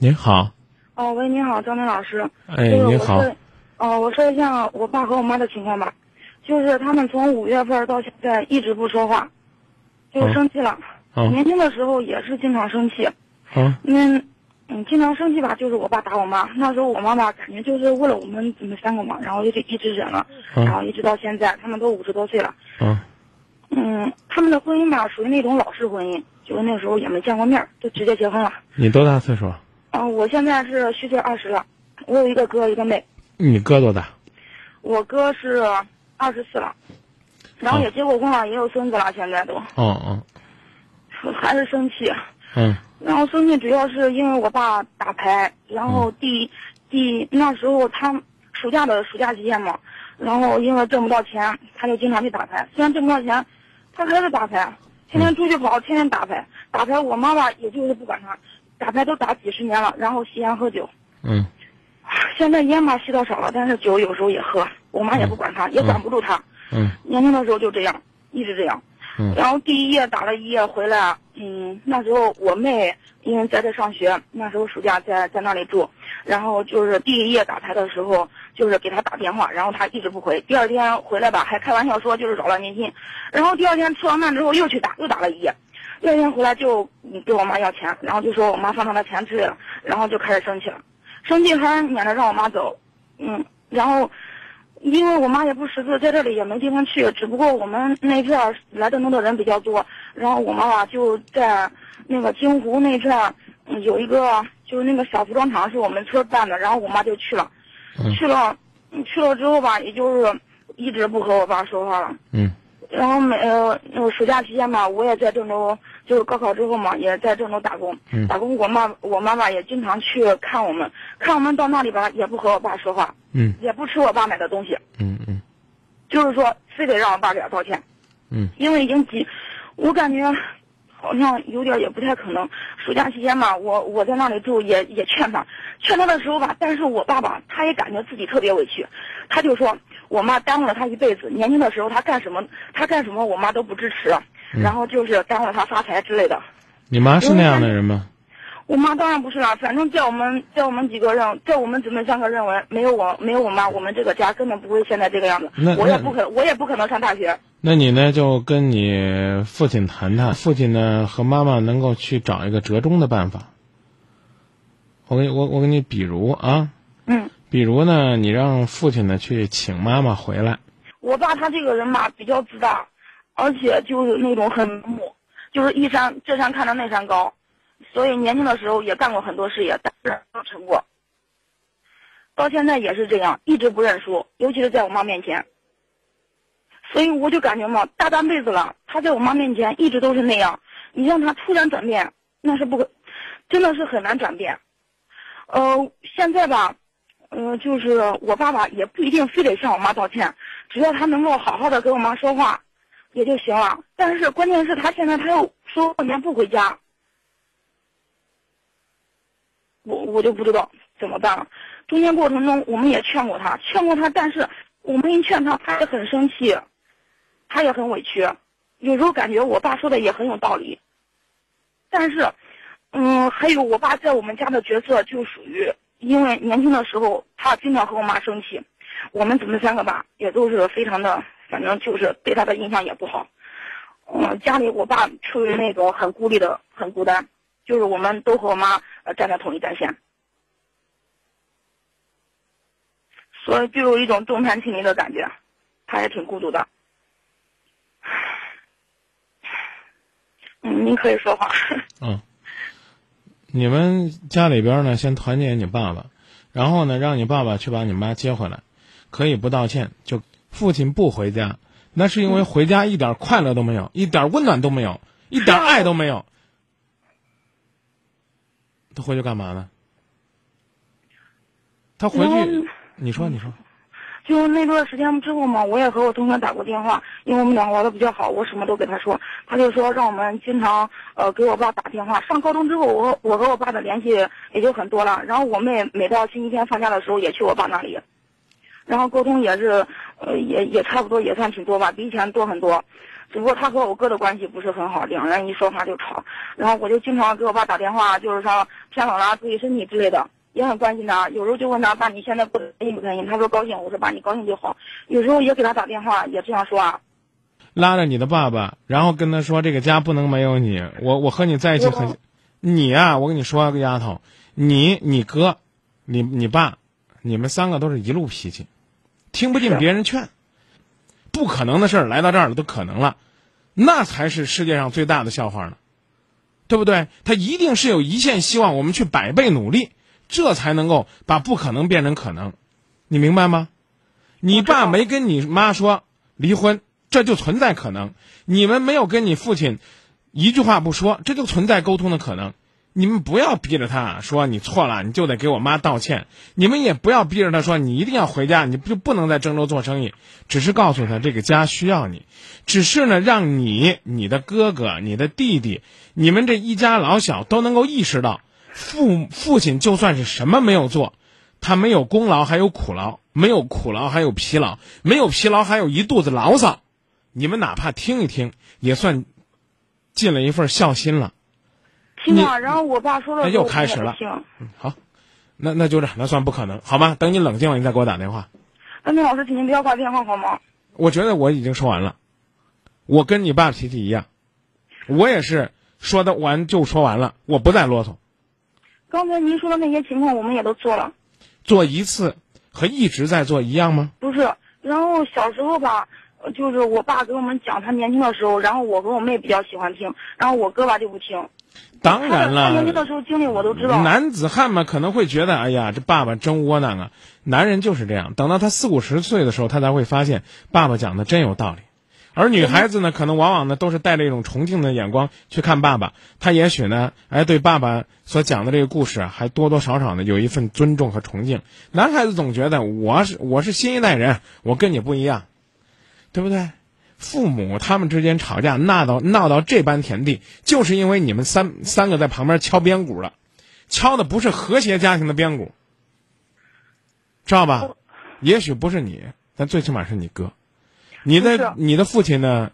您好，哦，喂，你好，张明老师。哎，这个您好哦，我说一下我爸和我妈的情况吧，就是他们从五月份到现在一直不说话，就嗯生气了。嗯年轻的时候也是经常生气，嗯嗯嗯，经常生气吧，就是我爸打我妈。那时候我妈吧，感觉就是为了我们你们三个嘛，然后就一直忍了，然后嗯一直到现在，他们都五十多岁了。嗯嗯，他们的婚姻吧，属于那种老式婚姻，就是那时候也没见过面，就直接结婚了。你多大岁数？嗯、我现在是虚岁二十了，我有一个哥，一个妹。你哥多大？我哥是二十四了，然后也结过婚了，也有孙子了，现在都哦哦，还是生气。嗯然后生气主要是因为我爸打牌，然后第第那时候他暑假的暑假期间嘛，然后因为挣不到钱，他就经常去打牌。虽然挣不到钱，他还是打牌，天天出去跑，天天打牌。打牌，我妈妈也就是不管他，打牌都打几十年了，然后吸烟喝酒。嗯现在烟嘛吸的少了，但是酒有时候也喝，我妈也不管他，也管不住他。嗯年轻的时候就这样，一直这样。嗯然后第一夜打了一夜回来，嗯，那时候我妹因为在这上学，那时候暑假在在那里住，然后就是第一夜打牌的时候，就是给他打电话，然后他一直不回。第二天回来吧，还开玩笑说就是扰乱民心，然后第二天吃完饭之后又去打，又打了一夜。第二天回来就嗯给我妈要钱，然后就说我妈放他的钱之类的，然后就开始生气了，生气还撵着让我妈走，嗯，然后因为我妈也不识字，在这里也没地方去，只不过我们那片儿来郑州的人比较多，然后我妈妈就在那个金湖那片儿嗯有一个就是那个小服装厂是我们村办的，然后我妈就去了，嗯去了，嗯去了之后吧，也就是一直不和我爸说话了。嗯然后每呃那个暑假期间吧，我也在郑州，就是高考之后嘛，也在郑州打工。嗯打工，我妈我妈妈也经常去看我们，看我们到那里边也不和我爸说话，嗯也不吃我爸买的东西，嗯嗯就是说非得让我爸给他道歉，嗯因为已经几，我感觉好像有点也不太可能。暑假期间嘛，我我在那里住也也劝他，劝他的时候吧，但是我爸爸他也感觉自己特别委屈，他就说我妈耽误了他一辈子，年轻的时候他干什么他干什么我妈都不支持，嗯然后就是耽误了他发财之类的。你妈是那样的人吗？我妈当然不是了，反正在我们在我们几个人，在我们姊妹三个认为，没有我没有我妈，我们这个家根本不会现在这个样子。我也不可我也不可能上大学。那你呢就跟你父亲谈谈，父亲呢和妈妈能够去找一个折中的办法。我给你我我给你比如啊，嗯，比如呢，你让父亲呢去请妈妈回来，我爸他这个人嘛比较自大，而且就是那种很盲目，就是一山这山看着那山高，所以年轻的时候也干过很多事业，但是没有成过。到现在也是这样，一直不认输，尤其是在我妈面前。所以我就感觉嘛，大半辈子了，他在我妈面前一直都是那样，你让他突然转变，那是不可，真的是很难转变。呃，现在吧，呃，就是我爸爸也不一定非得向我妈道歉，只要他能够好好的跟我妈说话，也就行了。但是关键是他现在他又说过年不回家，我我就不知道怎么办了。中间过程中我们也劝过他，劝过他，但是我们一劝他，他也很生气，他也很委屈。有时候感觉我爸说的也很有道理，但是，嗯，还有我爸在我们家的角色就属于，因为年轻的时候他经常和我妈生气，我们姊妹三个吧也都是非常的，反正就是对他的印象也不好。嗯，家里我爸处于那种很孤立的、很孤单，就是我们都和我妈呃站在同一战线，所以就有一种众叛亲离的感觉，他也挺孤独的。您可以说话。嗯，你们家里边呢，先团结你爸爸，然后呢，让你爸爸去把你妈接回来，可以不道歉，就父亲不回家，那是因为回家一点快乐都没有，一点温暖都没有，一点爱都没有。他回去干嘛呢？他回去，你说，你说，就那段时间之后嘛，我也和我同学打过电话，因为我们两个玩的比较好，我什么都给他说，他就说让我们经常呃给我爸打电话。上高中之后，我我和我爸的联系也就很多了。然后我妹每到星期天放假的时候也去我爸那里，然后沟通也是呃也也差不多也算挺多吧，比以前多很多。只不过他和我哥的关系不是很好，两人一说话就吵。然后我就经常给我爸打电话，就是说天冷了，注意身体之类的，也很关心他。有时候就问他爸，你现在不开心不开心？他说高兴。我说爸，你高兴就好。有时候也给他打电话，也这样说啊。拉着你的爸爸，然后跟他说：“这个家不能没有你，我我和你在一起很。”你呀，我跟你说个丫头，你你哥，你你爸，你们三个都是一路脾气，听不进别人劝，不可能的事儿来到这儿了都可能了，那才是世界上最大的笑话呢，对不对？他一定是有一线希望，我们去百倍努力，这才能够把不可能变成可能，你明白吗？你爸没跟你妈说离婚。这就存在可能，你们没有跟你父亲一句话不说，这就存在沟通的可能。你们不要逼着他说你错了，你就得给我妈道歉。你们也不要逼着他说你一定要回家，你就不能在郑州做生意。只是告诉他这个家需要你，只是呢，让你、你的哥哥、你的弟弟，你们这一家老小都能够意识到，父父亲就算是什么没有做，他没有功劳还有苦劳，没有苦劳还有疲劳，没有疲劳还有一肚子牢骚。你们哪怕听一听，也算尽了一份孝心了。听啊，然后我爸说的又开始了。嗯，好，那那就这，那算不可能，好吗？等你冷静了，你再给我打电话。那那老师，请您不要挂电话好吗？我觉得我已经说完了，我跟你爸脾气一样，我也是说的完就说完了，我不再啰嗦。刚才您说的那些情况，我们也都做了。做一次和一直在做一样吗？不是，然后小时候吧。就是我爸给我们讲他年轻的时候，然后我和我妹比较喜欢听，然后我哥吧就不听。当然了，他年轻的时候经历我都知道。男子汉嘛，可能会觉得，哎呀，这爸爸真窝囊啊。男人就是这样，等到他四五十岁的时候，他才会发现爸爸讲的真有道理。而女孩子呢，可能往往呢都是带着一种崇敬的眼光去看爸爸，她也许呢，哎，对爸爸所讲的这个故事啊还多多少少呢有一份尊重和崇敬。男孩子总觉得我是我是新一代人，我跟你不一样。对不对？父母他们之间吵架闹到闹到这般田地，就是因为你们三三个在旁边敲边鼓了，敲的不是和谐家庭的边鼓，知道吧？也许不是你，但最起码是你哥。你的你的父亲呢？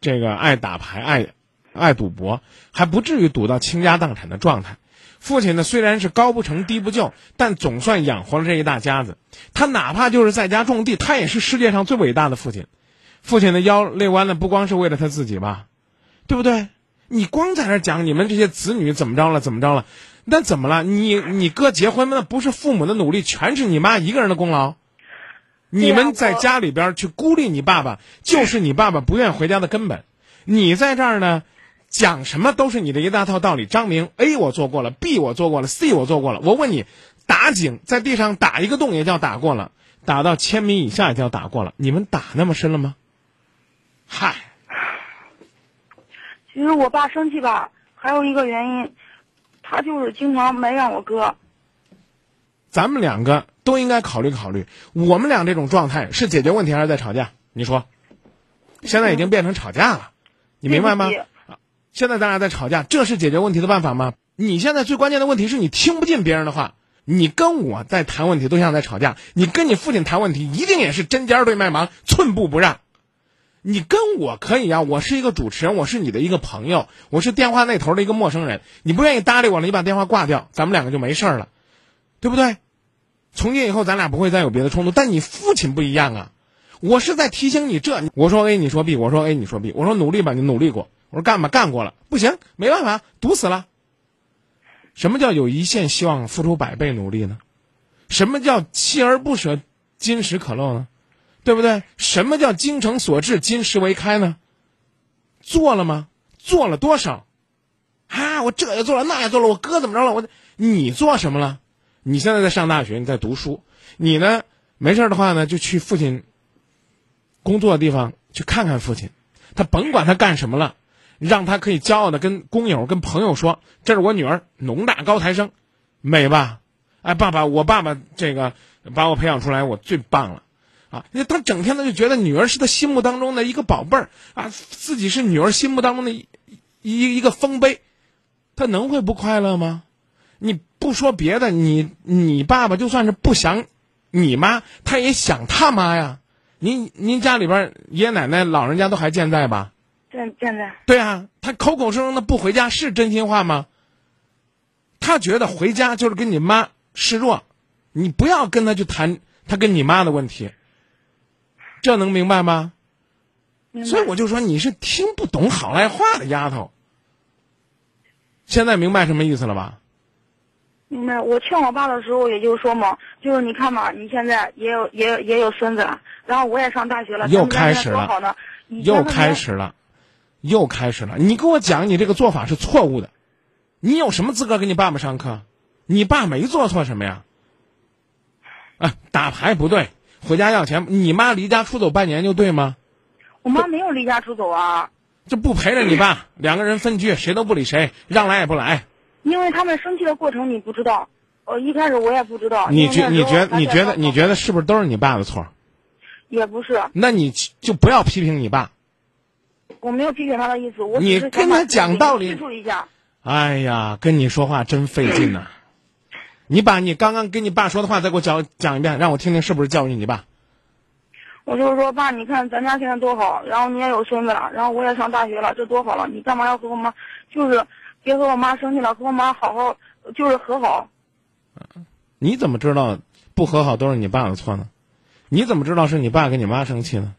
这个爱打牌，爱爱赌博，还不至于赌到倾家荡产的状态。父亲呢，虽然是高不成低不就，但总算养活了这一大家子。他哪怕就是在家种地，他也是世界上最伟大的父亲。父亲的腰累弯了，不光是为了他自己吧，对不对？你光在那讲你们这些子女怎么着了，怎么着了？那怎么了？你你哥结婚那不是父母的努力，全是你妈一个人的功劳。你们在家里边去孤立你爸爸，就是你爸爸不愿回家的根本。你在这儿呢，讲什么都是你的一大套道理。张明 A 我做过了，B 我做过了，C 我做过了。我问你，打井在地上打一个洞也叫打过了，打到千米以下也叫打过了。你们打那么深了吗？嗨，其实我爸生气吧，还有一个原因，他就是经常埋怨我哥。咱们两个都应该考虑考虑，我们俩这种状态是解决问题还是在吵架？你说，现在已经变成吵架了，你明白吗？现在咱俩在吵架，这是解决问题的办法吗？你现在最关键的问题是你听不进别人的话，你跟我在谈问题都像在吵架，你跟你父亲谈问题一定也是针尖对麦芒，寸步不让。你跟我可以啊，我是一个主持人，我是你的一个朋友，我是电话那头的一个陌生人。你不愿意搭理我了，你把电话挂掉，咱们两个就没事了，对不对？从今以后咱俩不会再有别的冲突。但你父亲不一样啊，我是在提醒你这。我说 A 你说 B，我说 A 你说 B，我说努力吧你努力过，我说干吧干过了，不行没办法堵死了。什么叫有一线希望付出百倍努力呢？什么叫锲而不舍金石可镂呢？对不对？什么叫精诚所至，金石为开呢？做了吗？做了多少？啊，我这也做了，那也做了。我哥怎么着了？我你做什么了？你现在在上大学，你在读书。你呢？没事的话呢，就去父亲工作的地方去看看父亲。他甭管他干什么了，让他可以骄傲的跟工友、跟朋友说：“这是我女儿，农大高材生，美吧？”哎，爸爸，我爸爸这个把我培养出来，我最棒了。啊，他整天的就觉得女儿是他心目当中的一个宝贝儿啊，自己是女儿心目当中的一一一个丰碑，他能会不快乐吗？你不说别的，你你爸爸就算是不想你妈，他也想他妈呀。您您家里边爷爷奶奶老人家都还健在吧？健健在对啊，他口口声声的不回家是真心话吗？他觉得回家就是跟你妈示弱，你不要跟他去谈他跟你妈的问题，这能明白吗？白所以我就说你是听不懂好赖话的丫头。现在明白什么意思了吧？明白。我劝我爸的时候，也就是说嘛，就是你看嘛，你现在也有也有也有孙子了，然后我也上大学了，又开始了又开始了，又开始了。你给我讲，你这个做法是错误的。你有什么资格给你爸爸上课？你爸没做错什么呀？啊，打牌不对，回家要钱。你妈离家出走半年就对吗？我妈没有离家出走啊，就不陪着你爸，两个人分居，谁都不理谁，让来也不来。因为他们生气的过程你不知道，呃，一开始我也不知道。你觉你觉你觉得你觉得是不是都是你爸的错？也不是，那你就不要批评你爸。我没有批评他的意思，我只你跟他讲道理。哎呀，跟你说话真费劲呐、你把你刚刚跟你爸说的话再给我讲讲一遍，让我听听是不是教育你爸。我就是说，爸，你看咱家现在多好，然后你也有孙子了，然后我也上大学了，这多好了，你干嘛要和我妈？就是别和我妈生气了，和我妈好好，就是和好。你怎么知道不和好都是你爸的错呢？你怎么知道是你爸跟你妈生气呢？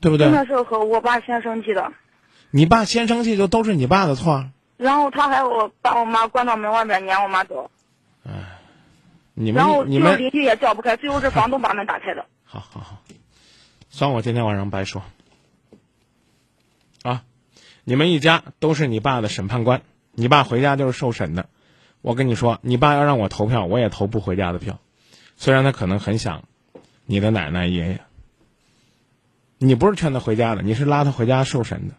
对不对真？的是和我爸先生气的，你爸先生气就都是你爸的错。然后他还我把我妈关到门外面撵我妈走，你们然后们你们就是邻居也叫不开，最后是房东把门打开的。好好好，算我今天晚上白说。啊，你们一家都是你爸的审判官，你爸回家就是受审的。我跟你说，你爸要让我投票，我也投不回家的票，虽然他可能很想你的奶奶爷爷。你不是劝他回家的，你是拉他回家受审的。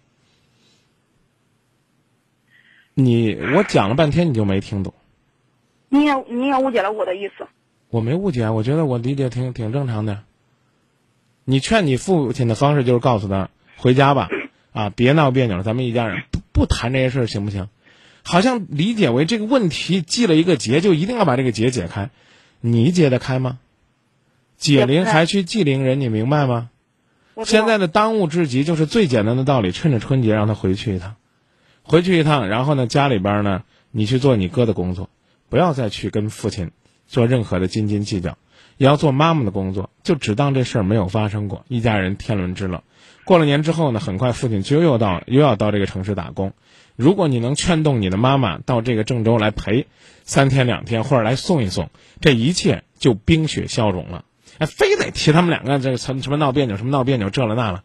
你我讲了半天，你就没听懂。你也你也误解了我的意思。我没误解，我觉得我理解挺挺正常的。你劝你父亲的方式就是告诉他回家吧，啊，别闹别扭了，咱们一家人不不谈这些事儿行不行？好像理解为这个问题系了一个结，就一定要把这个结解开。你解得开吗？解铃还须系铃人，你明白吗？现在的当务之急就是最简单的道理，趁着春节让他回去一趟，回去一趟，然后呢，家里边呢，你去做你哥的工作，不要再去跟父亲做任何的斤斤计较，也要做妈妈的工作，就只当这事儿没有发生过，一家人天伦之乐。过了年之后呢，很快父亲就又到又要到这个城市打工。如果你能劝动你的妈妈到这个郑州来陪三天两天，或者来送一送，这一切就冰雪消融了。哎，非得提他们两个这个什什么闹别扭，什么闹别扭，这了那了。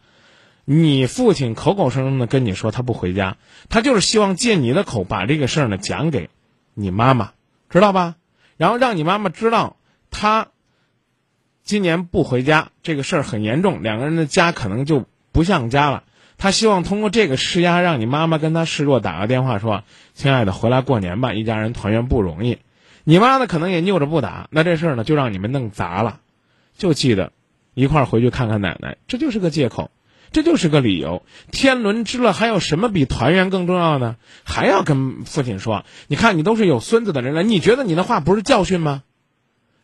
你父亲口口声声的跟你说他不回家，他就是希望借你的口把这个事儿呢讲给你妈妈，知道吧？然后让你妈妈知道他今年不回家这个事儿很严重，两个人的家可能就不像家了。他希望通过这个施压，让你妈妈跟他示弱，打个电话说：“亲爱的，回来过年吧，一家人团圆不容易。”你妈呢可能也拗着不打，那这事儿呢就让你们弄砸了。就记得一块儿回去看看奶奶，这就是个借口，这就是个理由。天伦之乐还有什么比团圆更重要呢？还要跟父亲说：“你看，你都是有孙子的人了，你觉得你的话不是教训吗？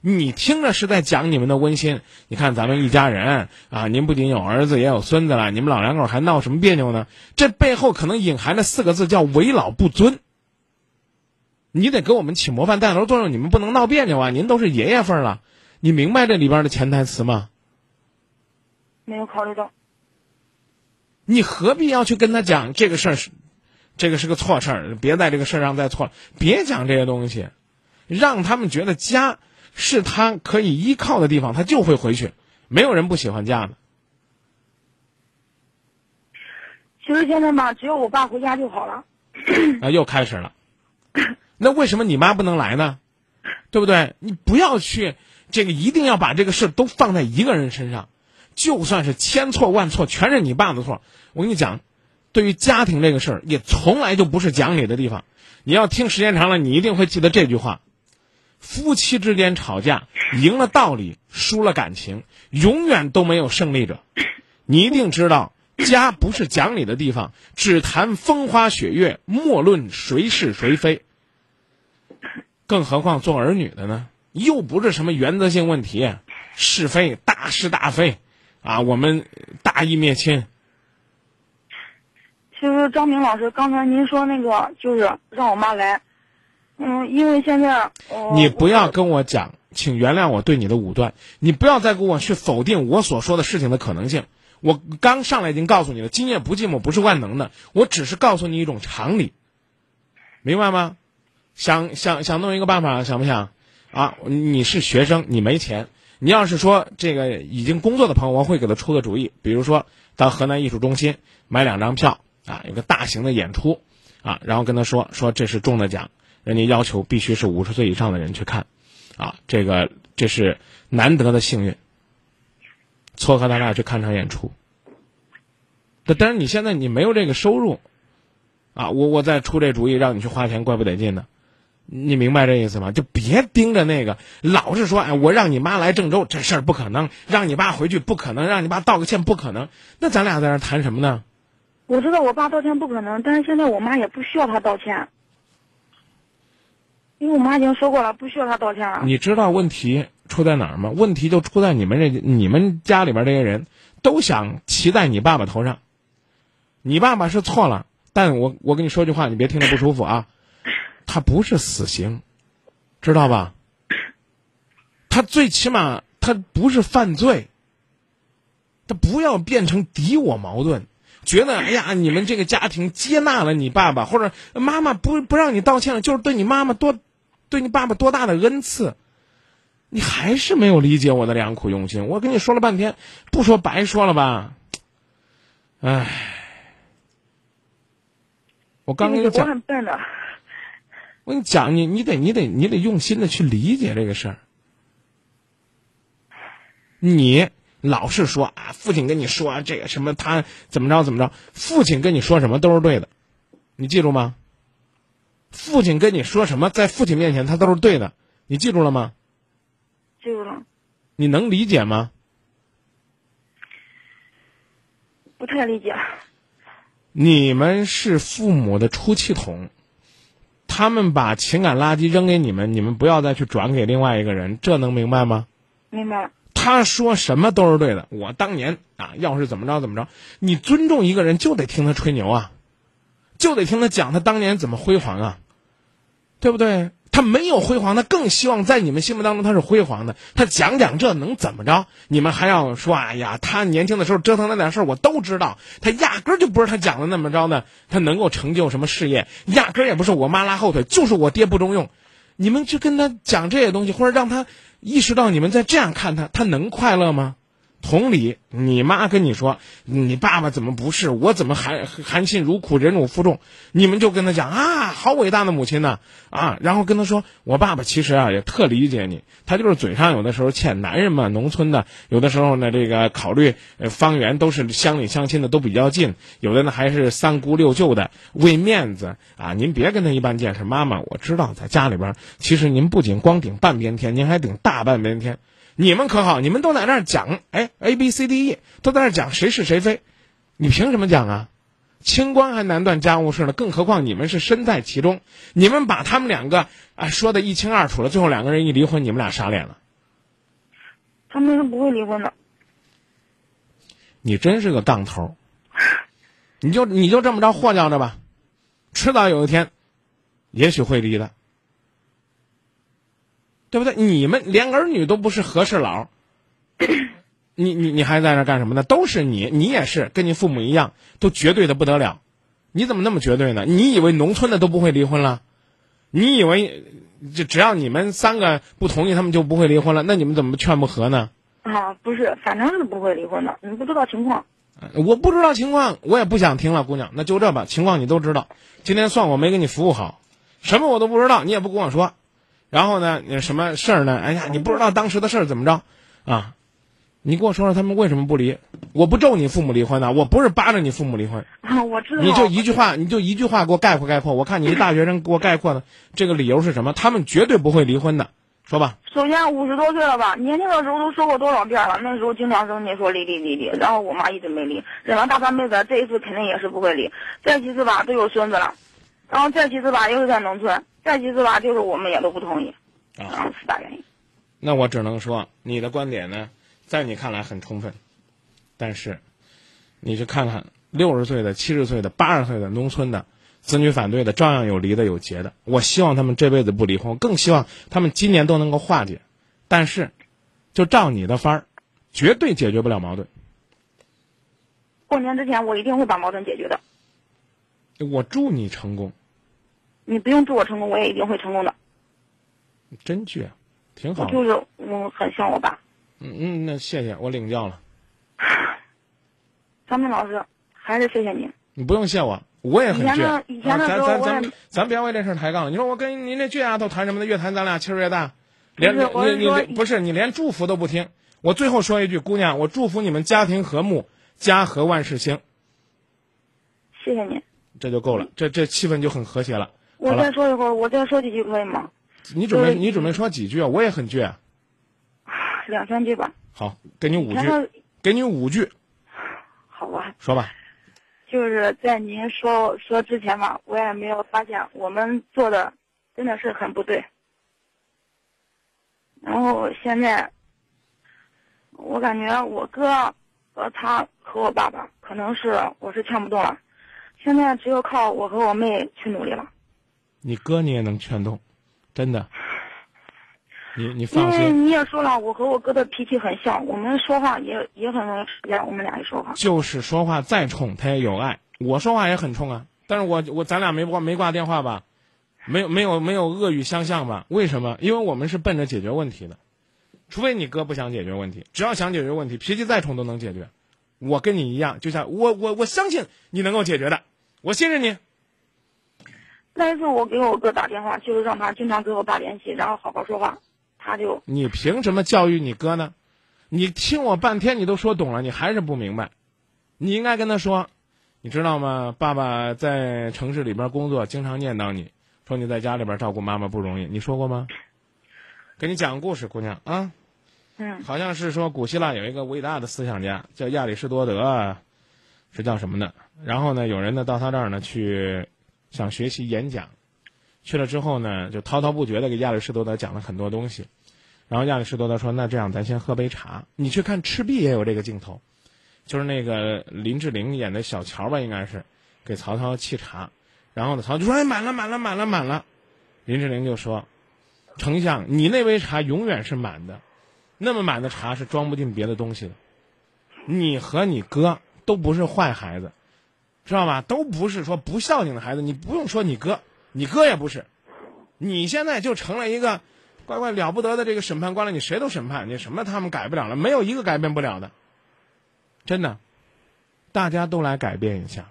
你听着是在讲你们的温馨。你看咱们一家人啊，您不仅有儿子也有孙子了，你们老两口还闹什么别扭呢？这背后可能隐含着四个字，叫为老不尊。你得给我们起模范带头作用，你们不能闹别扭啊！您都是爷爷份儿了。”你明白这里边的潜台词吗？没有考虑到。你何必要去跟他讲这个事儿是，这个是个错事儿，别在这个事儿上再错了，别讲这些东西，让他们觉得家是他可以依靠的地方，他就会回去。没有人不喜欢家的。其实现在嘛，只要我爸回家就好了。啊，又开始了。那为什么你妈不能来呢？对不对？你不要去。这个一定要把这个事都放在一个人身上，就算是千错万错，全是你爸的错。我跟你讲，对于家庭这个事儿，也从来就不是讲理的地方。你要听时间长了，你一定会记得这句话：夫妻之间吵架，赢了道理，输了感情，永远都没有胜利者。你一定知道，家不是讲理的地方，只谈风花雪月，莫论谁是谁非。更何况做儿女的呢？又不是什么原则性问题，是非大是大非，啊，我们大义灭亲。其实张明老师，刚才您说那个就是让我妈来，嗯，因为现在、呃、你不要跟我讲，请原谅我对你的武断，你不要再跟我去否定我所说的事情的可能性。我刚上来已经告诉你了，今夜不寂寞不是万能的，我只是告诉你一种常理，明白吗？想想想弄一个办法，想不想？啊，你是学生，你没钱，你要是说这个已经工作的朋友，我会给他出个主意，比如说到河南艺术中心买两张票啊，有个大型的演出啊，然后跟他说说这是中的奖，人家要求必须是五十岁以上的人去看，啊，这个这是难得的幸运，撮合他俩去看场演出。但但是你现在你没有这个收入，啊，我我再出这主意让你去花钱，怪不得劲呢。你明白这意思吗？就别盯着那个，老是说，哎，我让你妈来郑州，这事儿不可能；让你爸回去不可能；让你爸道个歉不可能。那咱俩在这谈什么呢？我知道我爸道歉不可能，但是现在我妈也不需要他道歉，因为我妈已经说过了，不需要他道歉了。你知道问题出在哪儿吗？问题就出在你们这你们家里边这些人都想骑在你爸爸头上。你爸爸是错了，但我我跟你说句话，你别听着不舒服啊。他不是死刑，知道吧？他最起码他不是犯罪。他不要变成敌我矛盾，觉得哎呀，你们这个家庭接纳了你爸爸，或者妈妈不不让你道歉了，就是对你妈妈多，对你爸爸多大的恩赐，你还是没有理解我的良苦用心。我跟你说了半天，不说白说了吧？唉，我刚跟你讲。我很笨的。我跟你讲，你你得你得你得用心的去理解这个事儿。你老是说啊，父亲跟你说这个什么，他怎么着怎么着，父亲跟你说什么都是对的，你记住吗？父亲跟你说什么，在父亲面前他都是对的，你记住了吗？记住了。你能理解吗？不太理解。你们是父母的出气筒。他们把情感垃圾扔给你们，你们不要再去转给另外一个人，这能明白吗？明白。他说什么都是对的。我当年啊，要是怎么着怎么着，你尊重一个人就得听他吹牛啊，就得听他讲他当年怎么辉煌啊，对不对？他没有辉煌，他更希望在你们心目当中他是辉煌的。他讲讲这能怎么着？你们还要说哎呀，他年轻的时候折腾那点事儿我都知道。他压根儿就不是他讲的那么着呢，他能够成就什么事业？压根儿也不是我妈拉后腿，就是我爹不中用。你们去跟他讲这些东西，或者让他意识到你们在这样看他，他能快乐吗？同理，你妈跟你说，你爸爸怎么不是？我怎么含含辛茹苦、忍辱负重？你们就跟他讲啊，好伟大的母亲呢啊！然后跟他说，我爸爸其实啊也特理解你，他就是嘴上有的时候欠男人嘛，农村的有的时候呢，这个考虑方圆都是乡里乡亲的都比较近，有的呢还是三姑六舅的，为面子啊，您别跟他一般见识。妈妈，我知道在家里边，其实您不仅光顶半边天，您还顶大半边天。你们可好？你们都在那儿讲，哎，A B C D E，都在那儿讲谁是谁非，你凭什么讲啊？清官还难断家务事呢，更何况你们是身在其中，你们把他们两个啊说的一清二楚了，最后两个人一离婚，你们俩傻脸了？他们是不会离婚的。你真是个杠头，你就你就这么着霍叫着吧，迟早有一天，也许会离的。对不对？你们连儿女都不是和事佬，你你你还在那干什么呢？都是你，你也是跟你父母一样，都绝对的不得了。你怎么那么绝对呢？你以为农村的都不会离婚了？你以为就只要你们三个不同意，他们就不会离婚了？那你们怎么劝不和呢？啊，不是，反正是不会离婚的。你不知道情况。我不知道情况，我也不想听了，姑娘。那就这吧，情况你都知道。今天算我没给你服务好，什么我都不知道，你也不跟我说。然后呢，什么事儿呢？哎呀，你不知道当时的事儿怎么着，啊？你跟我说说他们为什么不离？我不咒你父母离婚的，我不是扒着你父母离婚。啊，我知道。你就一句话，你就一句话给我概括概括。我看你一大学生给我概括的这个理由是什么？他们绝对不会离婚的，说吧。首先五十多岁了吧，年轻的时候都说过多少遍了，那时候经常生气说离离离离，然后我妈一直没离，忍了大半辈子，这一次肯定也是不会离。再其次吧，都有孙子了，然后再其次吧，又是在农村。再其次吧，就是我们也都不同意，啊，四大原因。那我只能说，你的观点呢，在你看来很充分，但是，你去看看六十岁的、七十岁的、八十岁的、农村的，子女反对的，照样有离的有结的。我希望他们这辈子不离婚，更希望他们今年都能够化解。但是，就照你的法儿，绝对解决不了矛盾。过年之前我一定会把矛盾解决的。我祝你成功。你不用祝我成功，我也一定会成功的。真倔，挺好。就是我很像我爸。嗯嗯，那谢谢，我领教了。张明老师，还是谢谢您。你不用谢我，我也很倔。以前的时候，咱咱咱咱别为这事抬杠。你说我跟您这倔丫头谈什么的？越谈咱俩气儿越大。连你你不是你连祝福都不听。我最后说一句，姑娘，我祝福你们家庭和睦，家和万事兴。谢谢您。这就够了，这这气氛就很和谐了。我再说一会儿，我再说几句可以吗？你准备你准备说几句啊？我也很倔。两三句吧。好，给你五句，给你五句。好吧。说吧。就是在您说说之前吧，我也没有发现我们做的真的是很不对。然后现在，我感觉我哥和他和我爸爸可能是我是劝不动了，现在只有靠我和我妹去努力了。你哥你也能劝动，真的。你你放心，因为你也说了，我和我哥的脾气很像，我们说话也也很容易吵架。我们俩一说话，就是说话再冲，他也有爱。我说话也很冲啊，但是我我咱俩没挂没挂电话吧？没有没有没有恶语相向吧？为什么？因为我们是奔着解决问题的，除非你哥不想解决问题，只要想解决问题，脾气再冲都能解决。我跟你一样，就像我我我相信你能够解决的，我信任你。那一次我给我哥打电话，就是让他经常跟我爸联系，然后好好说话。他就你凭什么教育你哥呢？你听我半天，你都说懂了，你还是不明白。你应该跟他说，你知道吗？爸爸在城市里边工作，经常念叨你，说你在家里边照顾妈妈不容易。你说过吗？给你讲个故事，姑娘啊，嗯，好像是说古希腊有一个伟大的思想家叫亚里士多德，是叫什么的？然后呢，有人呢到他这儿呢去想学习演讲。去了之后呢，就滔滔不绝的给亚里士多德讲了很多东西，然后亚里士多德说：“那这样，咱先喝杯茶。”你去看《赤壁》也有这个镜头，就是那个林志玲演的小乔吧，应该是给曹操沏茶，然后呢，曹操就说：“哎，满了，满了，满了，满了。”林志玲就说：“丞相，你那杯茶永远是满的，那么满的茶是装不进别的东西的。你和你哥都不是坏孩子，知道吧？都不是说不孝敬的孩子。你不用说你哥。”你哥也不是，你现在就成了一个乖乖了不得的这个审判官了。你谁都审判，你什么他们改不了了，没有一个改变不了的。真的，大家都来改变一下，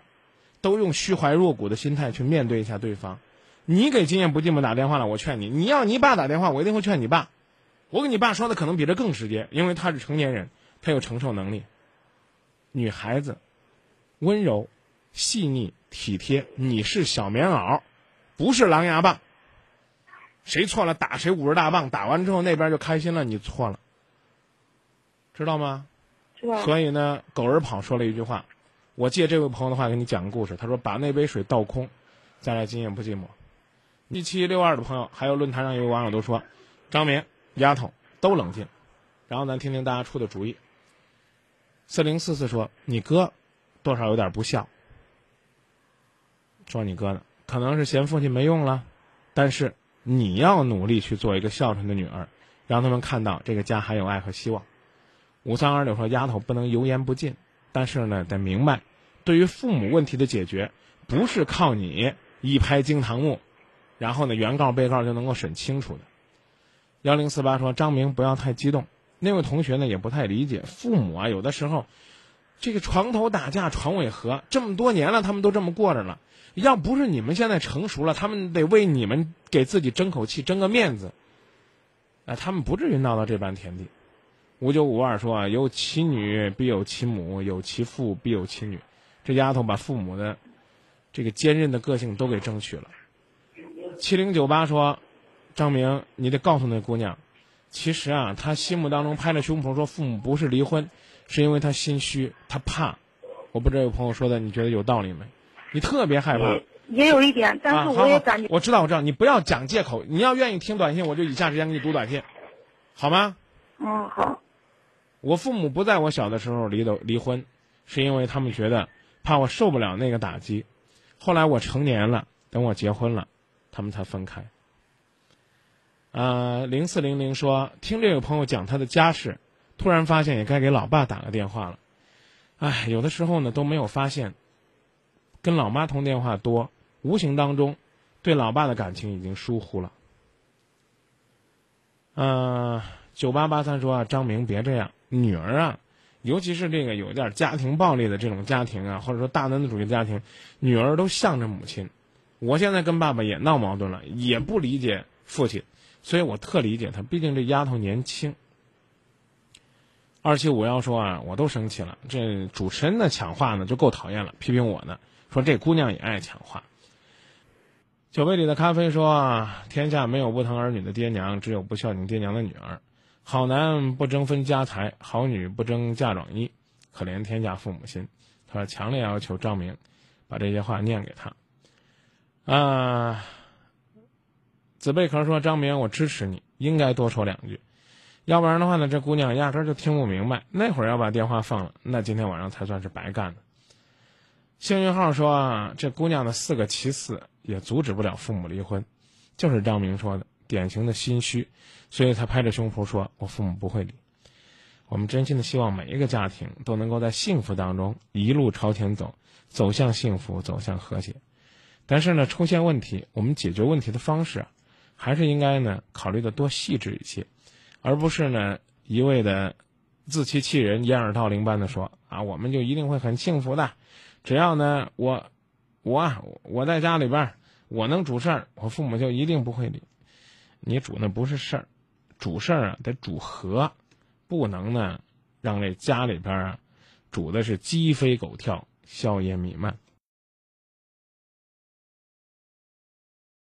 都用虚怀若谷的心态去面对一下对方。你给今夜不寂寞打电话了，我劝你，你要你爸打电话，我一定会劝你爸。我跟你爸说的可能比这更直接，因为他是成年人，他有承受能力。女孩子，温柔、细腻、体贴，你是小棉袄。不是狼牙棒，谁错了打谁五十大棒，打完之后那边就开心了，你错了，知道吗？知道。所以呢，狗儿跑说了一句话，我借这位朋友的话给你讲个故事。他说：“把那杯水倒空，再来今夜不寂寞。”一七六二的朋友，还有论坛上一位网友都说：“张明丫头都冷静。”然后咱听听大家出的主意。四零四四说：“你哥多少有点不孝。”说你哥呢？可能是嫌父亲没用了，但是你要努力去做一个孝顺的女儿，让他们看到这个家还有爱和希望。五三二六说：“丫头不能油盐不进，但是呢，得明白，对于父母问题的解决，不是靠你一拍惊堂木，然后呢原告被告就能够审清楚的。”幺零四八说：“张明不要太激动。”那位同学呢也不太理解，父母啊有的时候，这个床头打架床尾和，这么多年了，他们都这么过着了。要不是你们现在成熟了，他们得为你们给自己争口气、争个面子，啊，他们不至于闹到这般田地。五九五二说啊，有其女必有其母，有其父必有其女。这丫头把父母的这个坚韧的个性都给争取了。七零九八说，张明，你得告诉那姑娘，其实啊，她心目当中拍着胸脯说父母不是离婚，是因为她心虚，她怕。我不知道有朋友说的，你觉得有道理没？你特别害怕，也有一点，但是我也感觉我知道，我知道，你不要讲借口。你要愿意听短信，我就以下时间给你读短信，好吗？嗯，好。我父母不在我小的时候离的离婚，是因为他们觉得怕我受不了那个打击。后来我成年了，等我结婚了，他们才分开。呃，零四零零说，听这个朋友讲他的家事，突然发现也该给老爸打个电话了。哎，有的时候呢都没有发现，跟老妈通电话多，无形当中对老爸的感情已经疏忽了。嗯，九八八三说啊，张明别这样，女儿啊，尤其是这个有点家庭暴力的这种家庭啊，或者说大男子主义家庭，女儿都向着母亲。我现在跟爸爸也闹矛盾了，也不理解父亲，所以我特理解他，毕竟这丫头年轻。二七五幺说啊，我都生气了，这主持人的抢话呢就够讨厌了，批评我呢，说这姑娘也爱抢话。酒杯里的咖啡说，天下没有不疼儿女的爹娘，只有不孝敬爹娘的女儿。好男不争分家财，好女不争嫁妆衣，可怜天下父母心。他说强烈要求张明把这些话念给他。啊，紫贝壳说张明，我支持你，应该多说两句。要不然的话呢，这姑娘压根儿就听不明白。那会儿要把电话放了，那今天晚上才算是白干的。幸运号说啊，这姑娘的四个其次也阻止不了父母离婚，就是张明说的典型的心虚，所以才拍着胸脯说：“我父母不会离。”我们真心的希望每一个家庭都能够在幸福当中一路朝前走，走向幸福，走向和谐。但是呢，出现问题，我们解决问题的方式啊，还是应该呢考虑的多细致一些。而不是呢一味的自欺欺人、掩耳盗铃般的说啊，我们就一定会很幸福的，只要呢我我我在家里边我能主事儿，我父母就一定不会理。你主那不是事儿，主事儿啊得主和，不能呢让这家里边啊主的是鸡飞狗跳、硝烟弥漫。